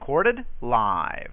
Recorded live.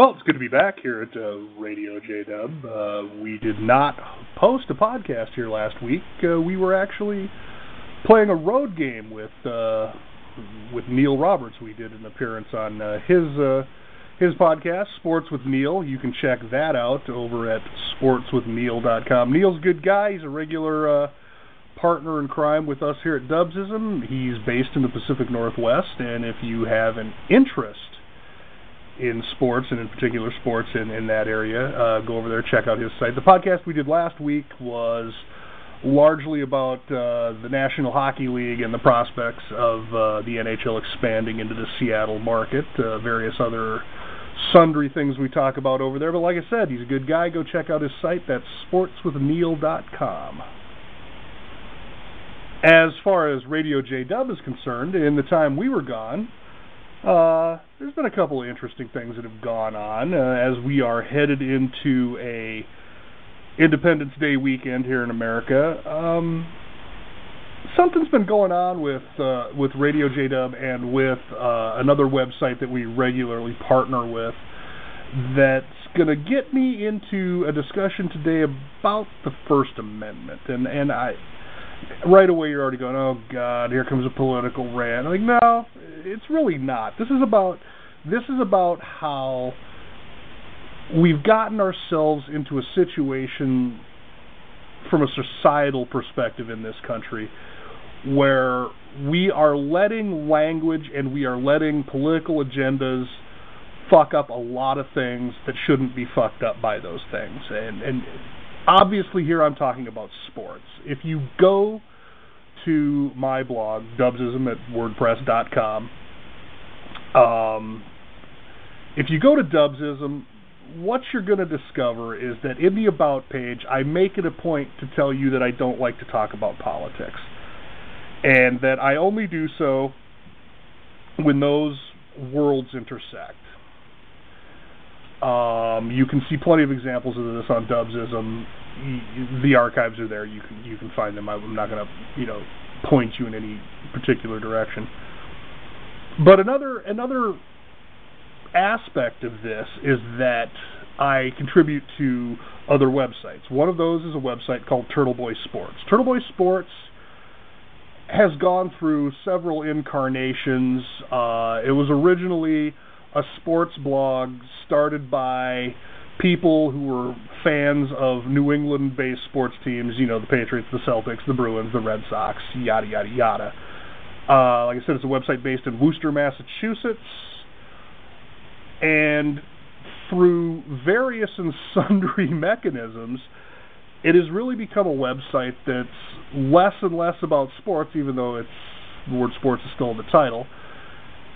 Well, it's good to be back here at uh, Radio J Dub. Uh, we did not post a podcast here last week. Uh, we were actually playing a road game with uh, with Neil Roberts. We did an appearance on uh, his uh, his podcast, Sports with Neil. You can check that out over at sportswithneil.com. Neil's a good guy. He's a regular partner in crime with us here at Dubsism. He's based in the Pacific Northwest, and if you have an interest in sports and in particular sports in, in that area, uh, go over there, check out his site. The podcast we did last week was largely about uh, the National Hockey League and the prospects of uh, the NHL expanding into the Seattle market, uh, various other sundry things we talk about over there. But like I said, he's a good guy. Go check out his site. That's sportswithneil.com. As far as Radio J Dub is concerned, in the time we were gone, uh, there's been a couple of interesting things that have gone on uh, as we are headed into a Independence Day weekend here in America. Um, something's been going on with uh, with Radio JDub and with uh, another website that we regularly partner with that's going to get me into a discussion today about the First Amendment. And and I right away you're already going, oh God, here comes a political rant. I'm like, no, it's really not. This is about this is about how we've gotten ourselves into a situation from a societal perspective in this country where we are letting language and we are letting political agendas fuck up a lot of things that shouldn't be fucked up by those things. And and obviously here I'm talking about sports. If you go to my blog, dubsism at wordpress.com, um, if you go to Dubsism, what you're going to discover is that in the About page, I make it a point to tell you that I don't like to talk about politics. And that I only do so when those worlds intersect. Um, you can see plenty of examples of this on Dubsism. The archives are there. You can you can find them. I'm not going to you know point you in any particular direction. But another another aspect of this is that I contribute to other websites. One of those is a website called Turtle Boy Sports. Turtle Boy Sports has gone through several incarnations. Uh, it was originally a sports blog started by people who were fans of New England based sports teams, you know, the Patriots, the Celtics, the Bruins, the Red Sox, yada, yada, yada. Uh, like I said, it's a website based in Worcester, Massachusetts. And through various and sundry mechanisms, it has really become a website that's less and less about sports, even though it's the word sports is still in the title,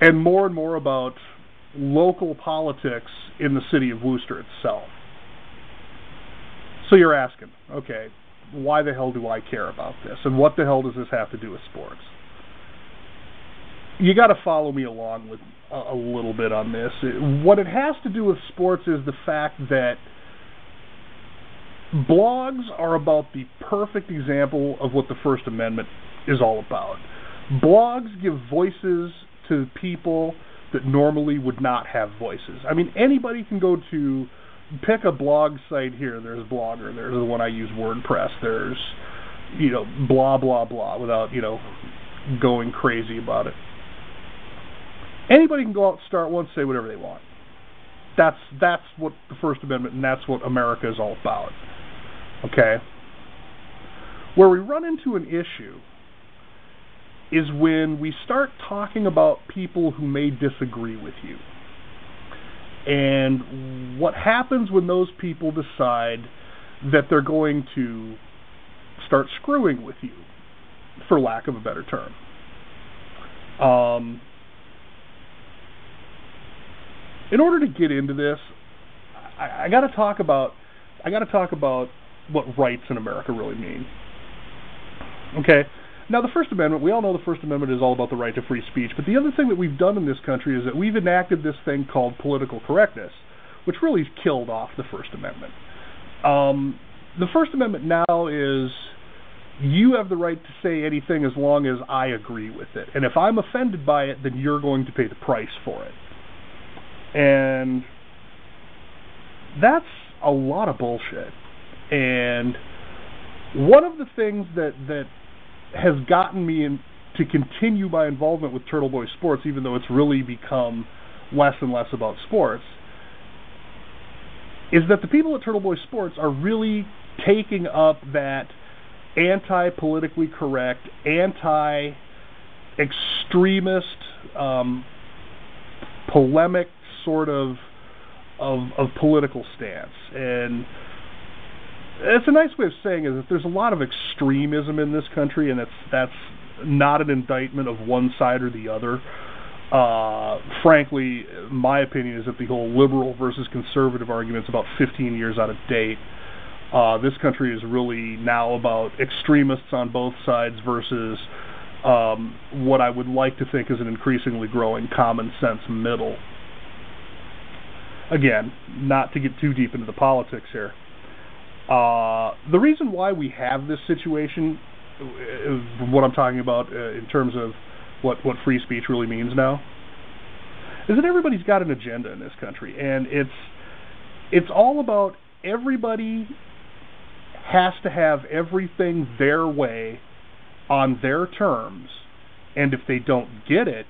and more and more about local politics in the city of Worcester itself. So you're asking, okay, why the hell do I care about this? And what the hell does this have to do with sports? You got to follow me along with a, a little bit on this. What it has to do with sports is the fact that blogs are about the perfect example of what the First Amendment is all about. Blogs give voices to people that normally would not have voices. I mean, anybody can go to pick a blog site here. There's Blogger. There's the one I use, WordPress. There's you know, blah blah blah, without you know going crazy about it. Anybody can go out start one, say whatever they want. That's that's what the First Amendment and that's what America is all about. Okay. Where we run into an issue is when we start talking about people who may disagree with you. And what happens when those people decide that they're going to start screwing with you, for lack of a better term. Um, in order to get into this, I, I got to talk about I got to talk about what rights in America really mean. Okay. Now, the First Amendment, we all know the First Amendment is all about the right to free speech, but the other thing that we've done in this country is that we've enacted this thing called political correctness, which really killed off the First Amendment. Um, the First Amendment now is you have the right to say anything as long as I agree with it. And if I'm offended by it, then you're going to pay the price for it. And that's a lot of bullshit. And one of the things that, that has gotten me in, to continue my involvement with Turtle Boy Sports, even though it's really become less and less about sports, is that the people at Turtle Boy Sports are really taking up that anti politically correct, anti extremist, um, polemic sort of, of of political stance. And it's a nice way of saying is that there's a lot of extremism in this country, and that's that's not an indictment of one side or the other. Uh, frankly, my opinion is that the whole liberal versus conservative argument is about 15 years out of date. Uh, this country is really now about extremists on both sides versus um, what I would like to think is an increasingly growing common sense middle. Again, not to get too deep into the politics here. Uh, the reason why we have this situation, uh, what I'm talking about uh, in terms of what, what free speech really means now, is that everybody's got an agenda in this country, and it's it's all about everybody has to have everything their way on their terms, and if they don't get it,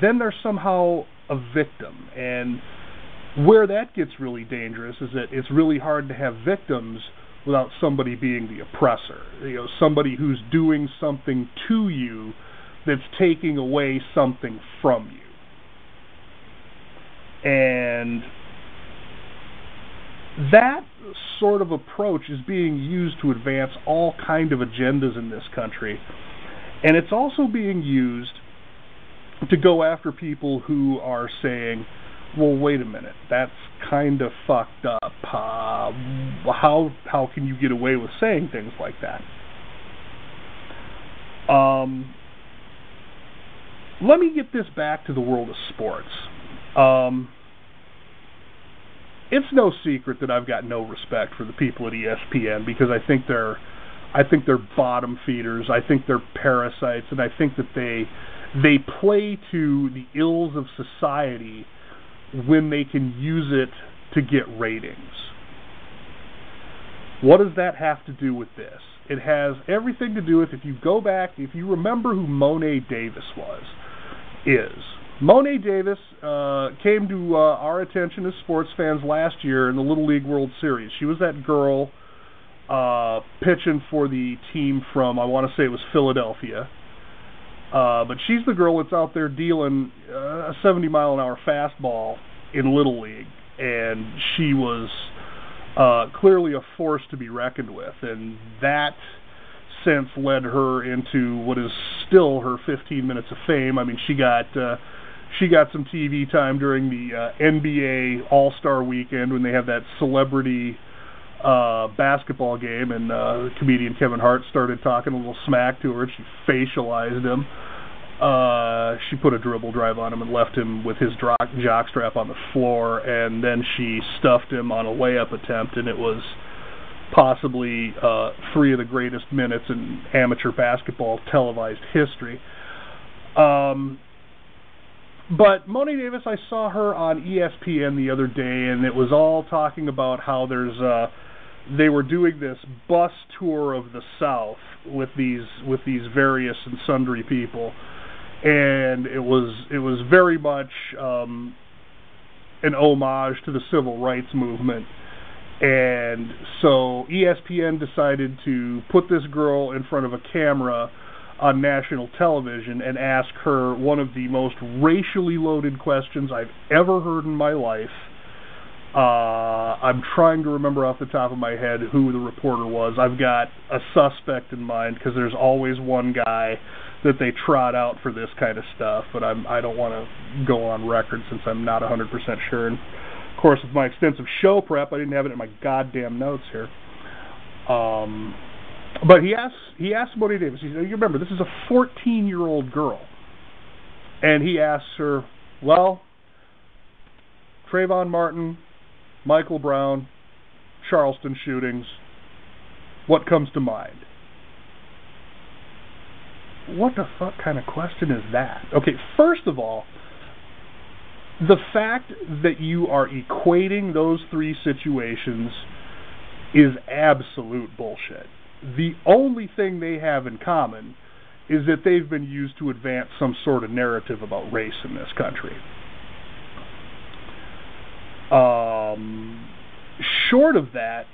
then they're somehow a victim, and where that gets really dangerous is that it's really hard to have victims without somebody being the oppressor. You know, somebody who's doing something to you that's taking away something from you. And that sort of approach is being used to advance all kind of agendas in this country. And it's also being used to go after people who are saying, well, wait a minute, that's kind of fucked up. Uh, how how can you get away with saying things like that? Um, let me get this back to the world of sports. Um, it's no secret that I've got no respect for the people at ESPN because I think they're I think they're bottom feeders. I think they're parasites, and I think that they they play to the ills of society when they can use it to get ratings. What does that have to do with this? It has everything to do with if you go back, if you remember who Mo'ne Davis was, is. Mo'ne Davis uh, came to uh, our attention as sports fans last year in the Little League World Series. She was that girl uh, pitching for the team from, I want to say it was Philadelphia. Uh, but she's the girl that's out there dealing uh, a 70 mile an hour fastball in Little League, and she was uh, clearly a force to be reckoned with, and that sense led her into what is still her 15 minutes of fame. I mean, she got uh, she got some TV time during the uh, NBA All Star Weekend when they have that celebrity uh, basketball game, and uh, comedian Kevin Hart started talking a little smack to her, she facialized him. Uh, she put a dribble drive on him and left him with his jock, jock strap on the floor, and then she stuffed him on a layup attempt, and it was possibly uh, three of the greatest minutes in amateur basketball televised history. Um, but Mo'ne Davis, I saw her on ESPN the other day, and it was all talking about how there's uh, they were doing this bus tour of the South with these with these various and sundry people, and it was it was very much um, an homage to the civil rights movement. And so ESPN decided to put this girl in front of a camera on national television and ask her one of the most racially loaded questions I've ever heard in my life. Uh, I'm trying to remember off the top of my head who the reporter was. I've got a suspect in mind because there's always one guy that they trot out for this kind of stuff, but I'm I don't want to go on record since I'm not 100% sure. And of course, with my extensive show prep, I didn't have it in my goddamn notes here. Um, but he asked he asked Mo'ne Davis. He said, "You remember this is a 14 year old girl," and he asks her, "Well, Trayvon Martin, Michael Brown, Charleston shootings. What comes to mind?" What the fuck kind of question is that? Okay, first of all, the fact that you are equating those three situations is absolute bullshit the only thing they have in common is that they've been used to advance some sort of narrative about race in this country. Um, short of that,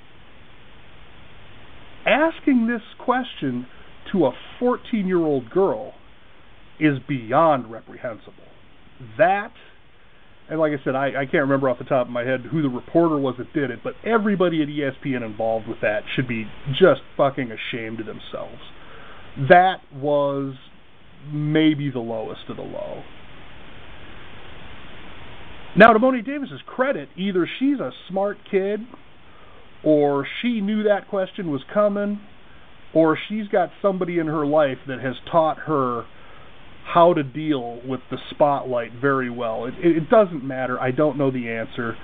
asking this question to a 14 year old girl is beyond reprehensible. That and like I said, I, I can't remember off the top of my head who the reporter was that did it, but everybody at ESPN involved with that should be just fucking ashamed of themselves. That was maybe the lowest of the low. Now, to Mo'ne Davis's credit, either she's a smart kid, or she knew that question was coming, or she's got somebody in her life that has taught her how to deal with the spotlight very well. It, it, it doesn't matter. I don't know the answer.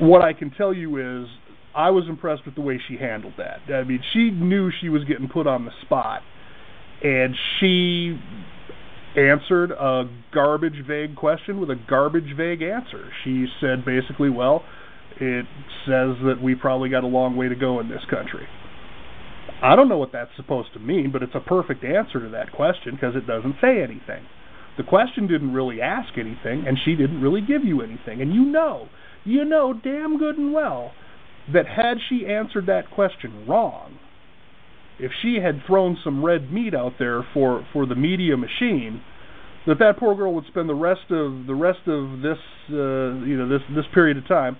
What I can tell you is I was impressed with the way she handled that. I mean, she knew she was getting put on the spot, and she answered a garbage vague question with a garbage vague answer. She said basically, well, it says that we probably got a long way to go in this country. I don't know what that's supposed to mean, but it's a perfect answer to that question because it doesn't say anything. The question didn't really ask anything, and she didn't really give you anything. And you know, you know damn good and well that had she answered that question wrong, if she had thrown some red meat out there for, for the media machine, that that poor girl would spend the rest of the rest of this uh, you know this this period of time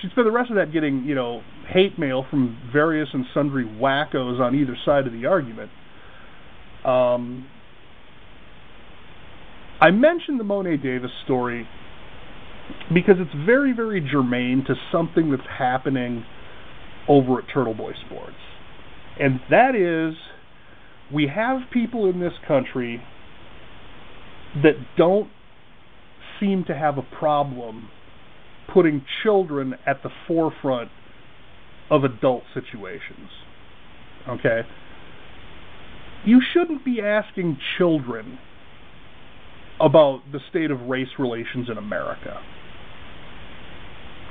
she'd spend the rest of that getting, you know, hate mail from various and sundry wackos on either side of the argument. Um, I mentioned the Mo'ne Davis story because it's very, very germane to something that's happening over at Turtle Boy Sports. And that is, we have people in this country that don't seem to have a problem putting children at the forefront of adult situations. Okay? You shouldn't be asking children about the state of race relations in America.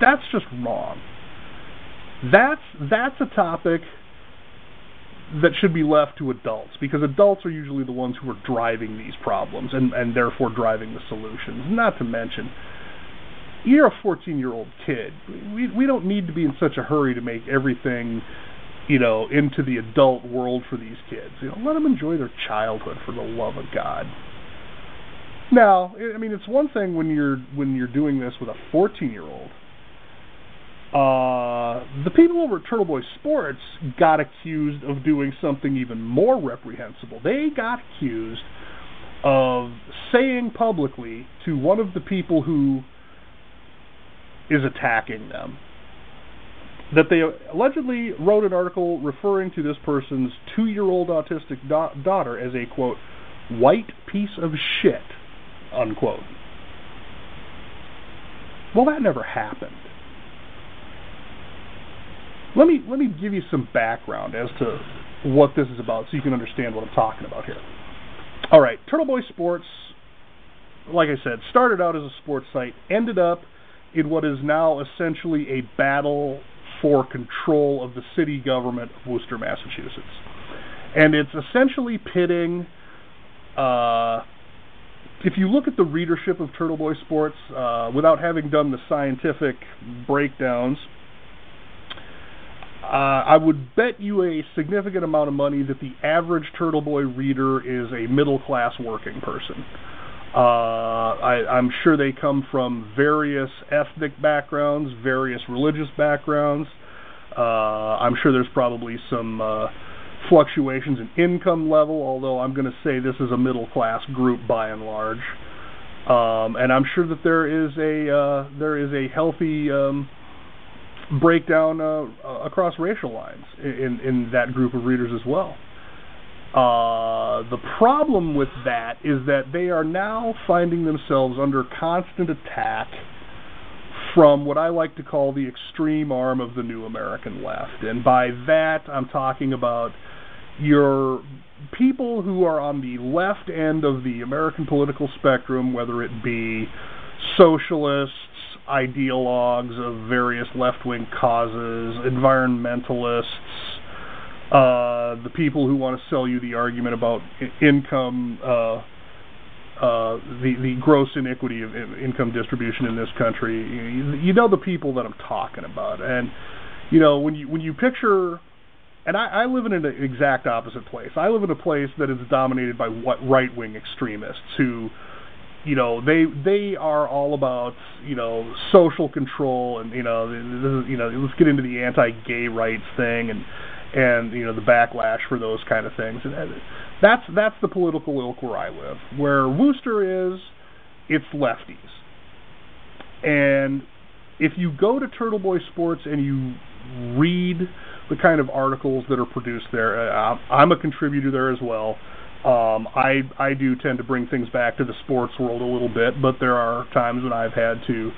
That's just wrong. That's that's a topic that should be left to adults because adults are usually the ones who are driving these problems and, and therefore driving the solutions. Not to mention you're a 14 year old kid. We we don't need to be in such a hurry to make everything, you know, into the adult world for these kids. You know, let them enjoy their childhood for the love of God. Now, I mean, it's one thing when you're when you're doing this with a 14 year old. Uh, the people over at Turtle Boy Sports got accused of doing something even more reprehensible. They got accused of saying publicly to one of the people who is attacking them. That they allegedly wrote an article referring to this person's two year old autistic da- daughter as a, quote, white piece of shit, unquote. Well, that never happened. Let me let me give you some background as to what this is about, so you can understand what I'm talking about here. All right, Turtle Boy Sports, like I said, started out as a sports site, ended up in what is now essentially a battle for control of the city government of Worcester, Massachusetts. And it's essentially pitting. Uh, if you look at the readership of Turtle Boy Sports, uh, without having done the scientific breakdowns, uh, I would bet you a significant amount of money that the average Turtle Boy reader is a middle class working person. Uh, I, I'm sure they come from various ethnic backgrounds, various religious backgrounds. Uh, I'm sure there's probably some uh, fluctuations in income level, although I'm going to say this is a middle class group by and large. Um, and I'm sure that there is a uh, there is a healthy um, breakdown uh, across racial lines in in that group of readers as well. Uh, the problem with that is that they are now finding themselves under constant attack from what I like to call the extreme arm of the new American left. And by that, I'm talking about your people who are on the left end of the American political spectrum, whether it be socialists, ideologues of various left wing causes, environmentalists, uh, the people who want to sell you the argument about income, uh, uh, the the gross iniquity of income distribution in this country. You, you know the people that I'm talking about, and you know when you when you picture. And I, I live in an exact opposite place. I live in a place that is dominated by what right wing extremists who you know they they are all about you know social control and you know you know let's get into the anti-gay rights thing and and you know the backlash for those kind of things. And that's that's the political ilk where I live. Where Worcester is, it's lefties. And if you go to Turtle Boy Sports and you read the kind of articles that are produced there, uh, I'm a contributor there as well. Um, I I do tend to bring things back to the sports world a little bit, but there are times when I've had to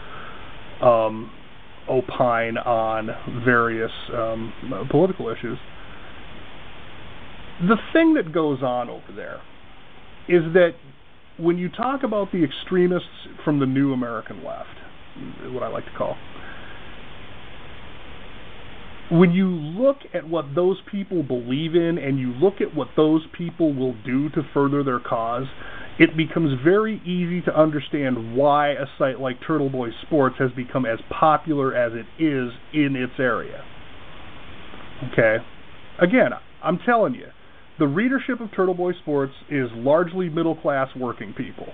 um, opine on various um, political issues. The thing that goes on over there is that when you talk about the extremists from the new American left, what I like to call, when you look at what those people believe in and you look at what those people will do to further their cause, it becomes very easy to understand why a site like Turtle Boy Sports has become as popular as it is in its area. Okay? Again, I'm telling you, the readership of Turtle Boy Sports is largely middle class working people.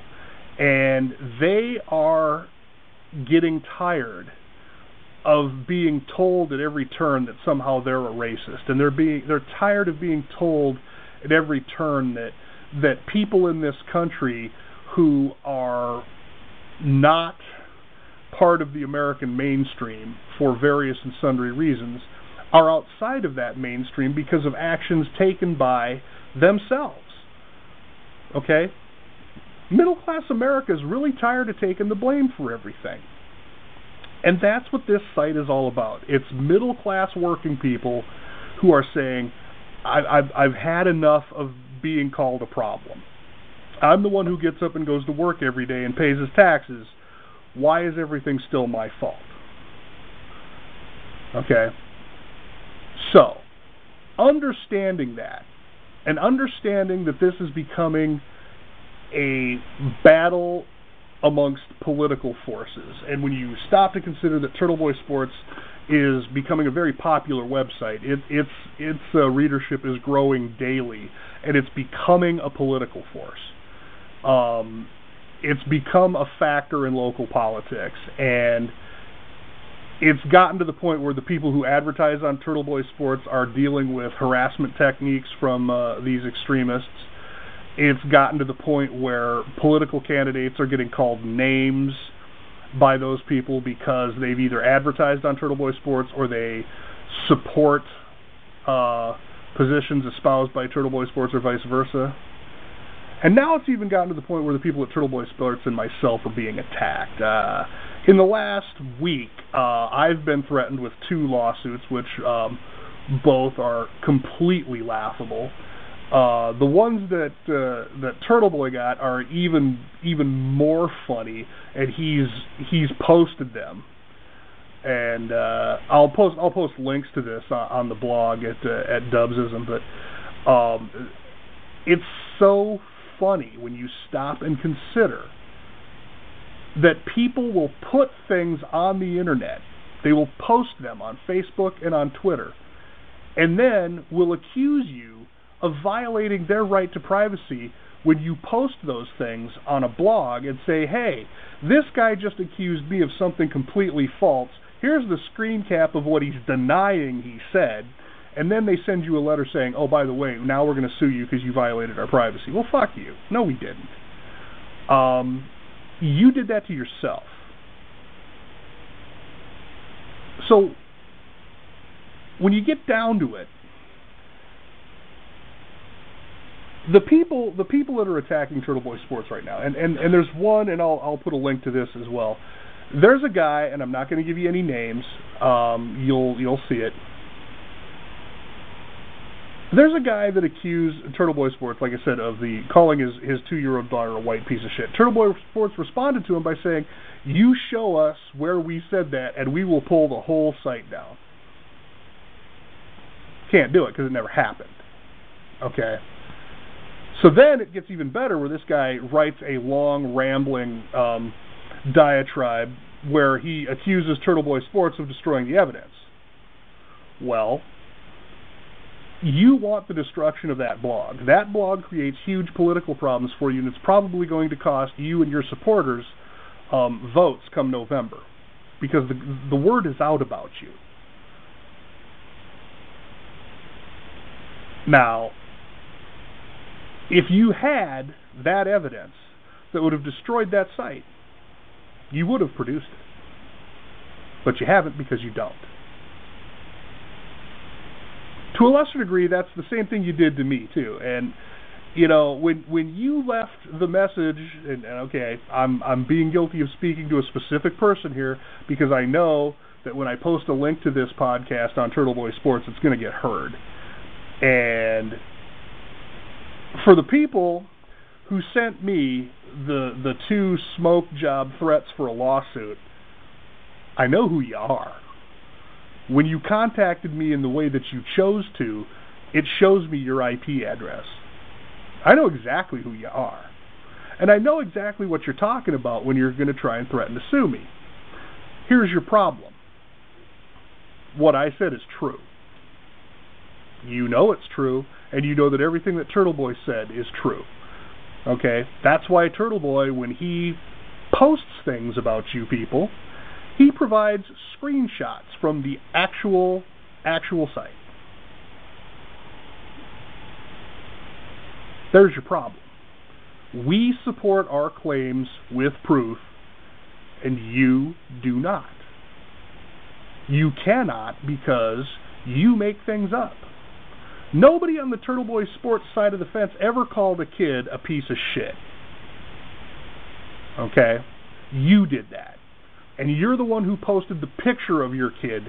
And they are getting tired of being told at every turn that somehow they're a racist and they're being they're tired of being told at every turn that that people in this country who are not part of the American mainstream for various and sundry reasons are outside of that mainstream because of actions taken by themselves. Okay? Middle class America is really tired of taking the blame for everything. And that's what this site is all about. It's middle class working people who are saying, I've, I've had enough of being called a problem. I'm the one who gets up and goes to work every day and pays his taxes. Why is everything still my fault? Okay? So, understanding that, and understanding that this is becoming a battle amongst political forces, and when you stop to consider that Turtle Boy Sports is becoming a very popular website. It, its its uh, readership is growing daily, and it's becoming a political force. Um, it's become a factor in local politics, and it's gotten to the point where the people who advertise on Turtle Boy Sports are dealing with harassment techniques from uh, these extremists. It's gotten to the point where political candidates are getting called names by those people because they've either advertised on Turtle Boy Sports or they support uh, positions espoused by Turtle Boy Sports or vice versa. And now it's even gotten to the point where the people at Turtle Boy Sports and myself are being attacked. Uh, in the last week, uh, I've been threatened with two lawsuits, which um, both are completely laughable. Uh, the ones that uh, that Turtle Boy got are even even more funny, and he's he's posted them. And uh, I'll post I'll post links to this on, on the blog at uh, at Dubsism, but um, it's so funny when you stop and consider that people will put things on the internet. They will post them on Facebook and on Twitter, and then will accuse you of violating their right to privacy when you post those things on a blog and say, hey, this guy just accused me of something completely false. Here's the screen cap of what he's denying he said. And then they send you a letter saying, oh, by the way, now we're going to sue you because you violated our privacy. Well, fuck you. No, we didn't. Um, you did that to yourself. So, when you get down to it, the people the people that are attacking Turtle Boy Sports right now, and, and, and there's one, and I'll I'll put a link to this as well. There's a guy, and I'm not going to give you any names. Um, you'll you'll see it. There's a guy that accused Turtle Boy Sports, like I said, of the calling his his two year old daughter a white piece of shit. Turtle Boy Sports responded to him by saying, "You show us where we said that, and we will pull the whole site down." Can't do it because it never happened. Okay. So then it gets even better, where this guy writes a long, rambling um, diatribe where he accuses Turtle Boy Sports of destroying the evidence. Well, you want the destruction of that blog. That blog creates huge political problems for you, and it's probably going to cost you and your supporters um, votes come November because the the word is out about you. Now, if you had that evidence that would have destroyed that site, you would have produced it. But you haven't because you don't. To a lesser degree, that's the same thing you did to me too. And you know, when when you left the message, and, and okay, I'm I'm being guilty of speaking to a specific person here because I know that when I post a link to this podcast on Turtle Boy Sports, it's going to get heard. And for the people who sent me the the two smoke job threats for a lawsuit, I know who you are. When you contacted me in the way that you chose to, it shows me your IP address. I know exactly who you are. And I know exactly what you're talking about when you're going to try and threaten to sue me. Here's your problem. What I said is true. You know it's true, and you know that everything that Turtle Boy said is true. Okay? That's why Turtle Boy, when he posts things about you people, he provides screenshots from the actual actual site. There's your problem. We support our claims with proof, and you do not. You cannot because you make things up. Nobody on the Turtle Boy Sports side of the fence ever called a kid a piece of shit. Okay? You did that. And you're the one who posted the picture of your kid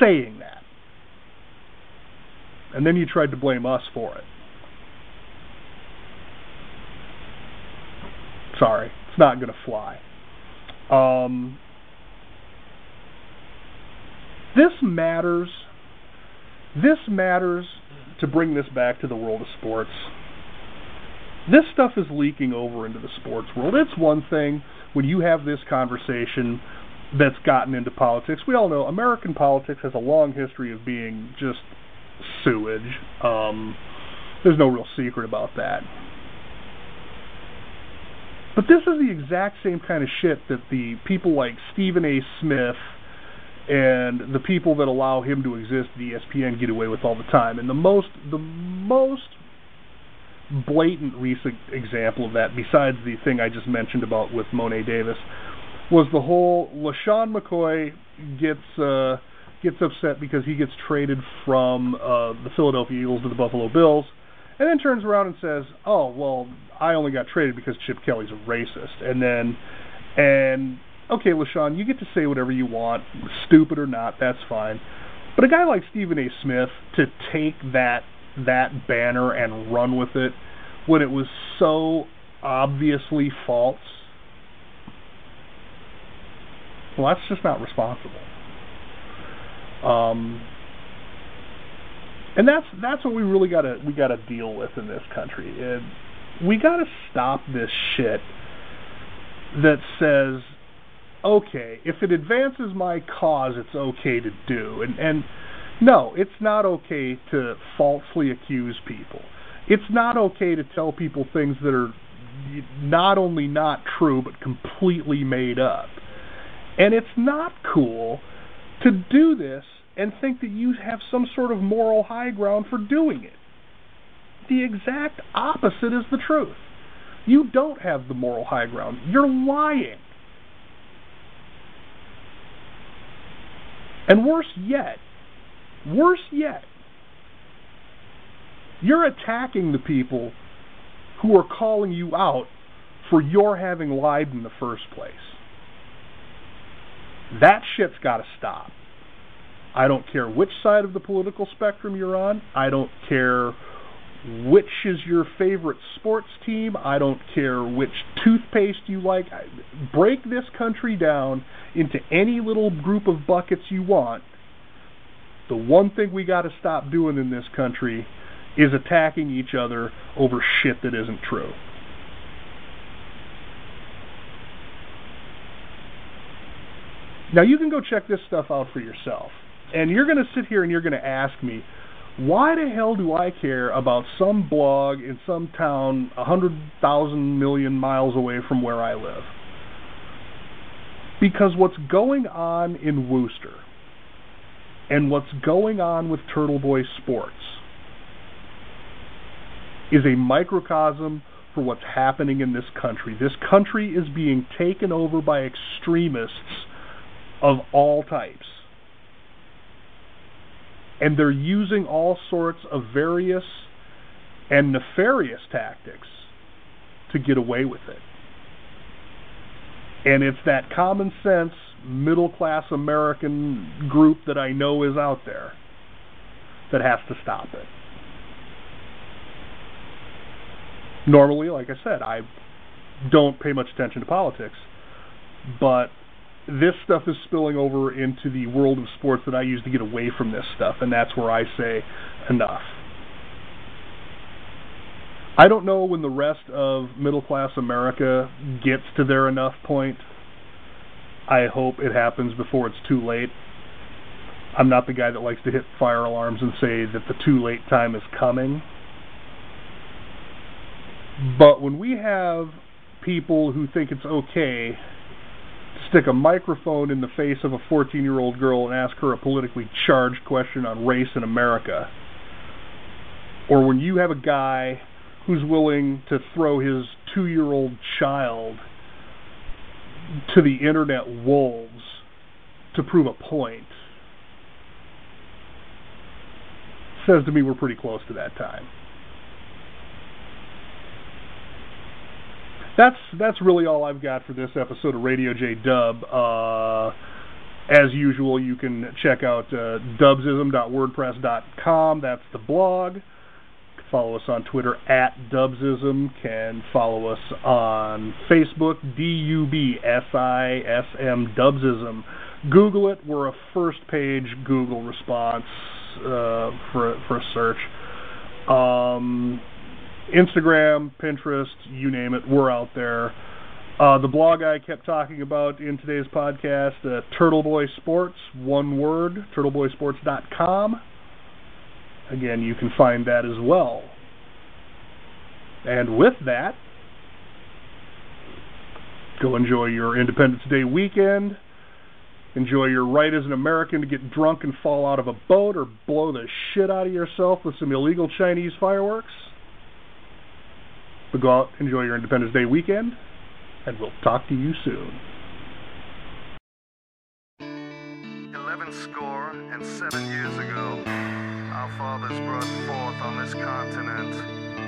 saying that. And then you tried to blame us for it. Sorry, it's not going to fly. Um, this matters. This matters to bring this back to the world of sports. This stuff is leaking over into the sports world. It's one thing when you have this conversation that's gotten into politics. We all know American politics has a long history of being just sewage. Um, there's no real secret about that. But this is the exact same kind of shit that the people like Stephen A. Smith and the people that allow him to exist the ESPN get away with all the time. And the most the most blatant recent example of that, besides the thing I just mentioned about with Mo'ne Davis, was the whole LeSean McCoy gets uh, gets upset because he gets traded from uh, the Philadelphia Eagles to the Buffalo Bills, and then turns around and says, "Oh well, I only got traded because Chip Kelly's a racist," and then and okay, LeSean, you get to say whatever you want, stupid or not, that's fine. But a guy like Stephen A. Smith to take that that banner and run with it when it was so obviously false, well, that's just not responsible. Um, and that's that's what we really got to we got to deal with in this country. We got to stop this shit that says, okay, if it advances my cause, it's okay to do. And and no, it's not okay to falsely accuse people. It's not okay to tell people things that are not only not true but completely made up. And it's not cool to do this and think that you have some sort of moral high ground for doing it. The exact opposite is the truth. You don't have the moral high ground. You're lying. And worse yet, worse yet, you're attacking the people who are calling you out for your having lied in the first place. That shit's got to stop. I don't care which side of the political spectrum you're on. I don't care which is your favorite sports team. I don't care which toothpaste you like. Break this country down into any little group of buckets you want. The one thing we got to stop doing in this country is attacking each other over shit that isn't true. Now you can go check this stuff out for yourself. And you're going to sit here and you're going to ask me, why the hell do I care about some blog in some town a hundred thousand million miles away from where I live? Because what's going on in Worcester and what's going on with Turtle Boy Sports is a microcosm for what's happening in this country. This country is being taken over by extremists of all types. And they're using all sorts of various and nefarious tactics to get away with it. And it's that common sense, middle class American group that I know is out there that has to stop it. Normally, like I said, I don't pay much attention to politics, but this stuff is spilling over into the world of sports that I use to get away from this stuff, and that's where I say enough. I don't know when the rest of middle class America gets to their enough point. I hope it happens before it's too late. I'm not the guy that likes to hit fire alarms and say that the too late time is coming. But when we have people who think it's okay to stick a microphone in the face of a 14 year old girl and ask her a politically charged question on race in America. Or when you have a guy who's willing to throw his two year old child to the internet wolves to prove a point. Says to me we're pretty close to that time. that's that's really all I've got for this episode of Radio J Dub. Uh, as usual, you can check out uh, dubsism.wordpress.com. That's the blog. Follow us on Twitter at Dubsism. Can follow us on Facebook, D-U-B-S-I-S-M, Dubsism. Google it. We're a first page Google response uh, for, for a search. Um, Instagram, Pinterest, you name it, we're out there. Uh, the blog I kept talking about in today's podcast, uh, Turtle Boy Sports, one word, turtleboysports.com. Again, you can find that as well. And with that, go enjoy your Independence Day weekend. Enjoy your right as an American to get drunk and fall out of a boat or blow the shit out of yourself with some illegal Chinese fireworks. But go out, enjoy your Independence Day weekend, and we'll talk to you soon. Eleven score and seven years ago, our fathers brought forth on this continent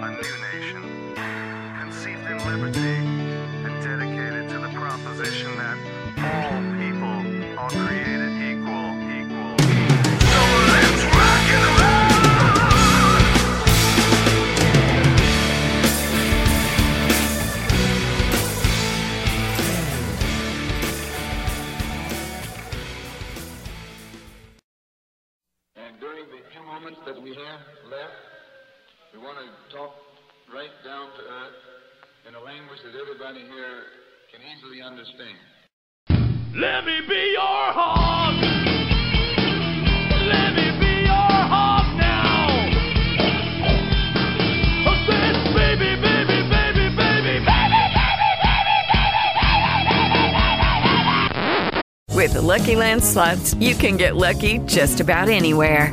a new nation, conceived in liberty and dedicated to the proposition that all moments that we have left, we want to talk right down to earth in a language that everybody here can easily understand. Let me be your hog. Let me be your hog now. With the Lucky Land slots, you can get lucky just about anywhere.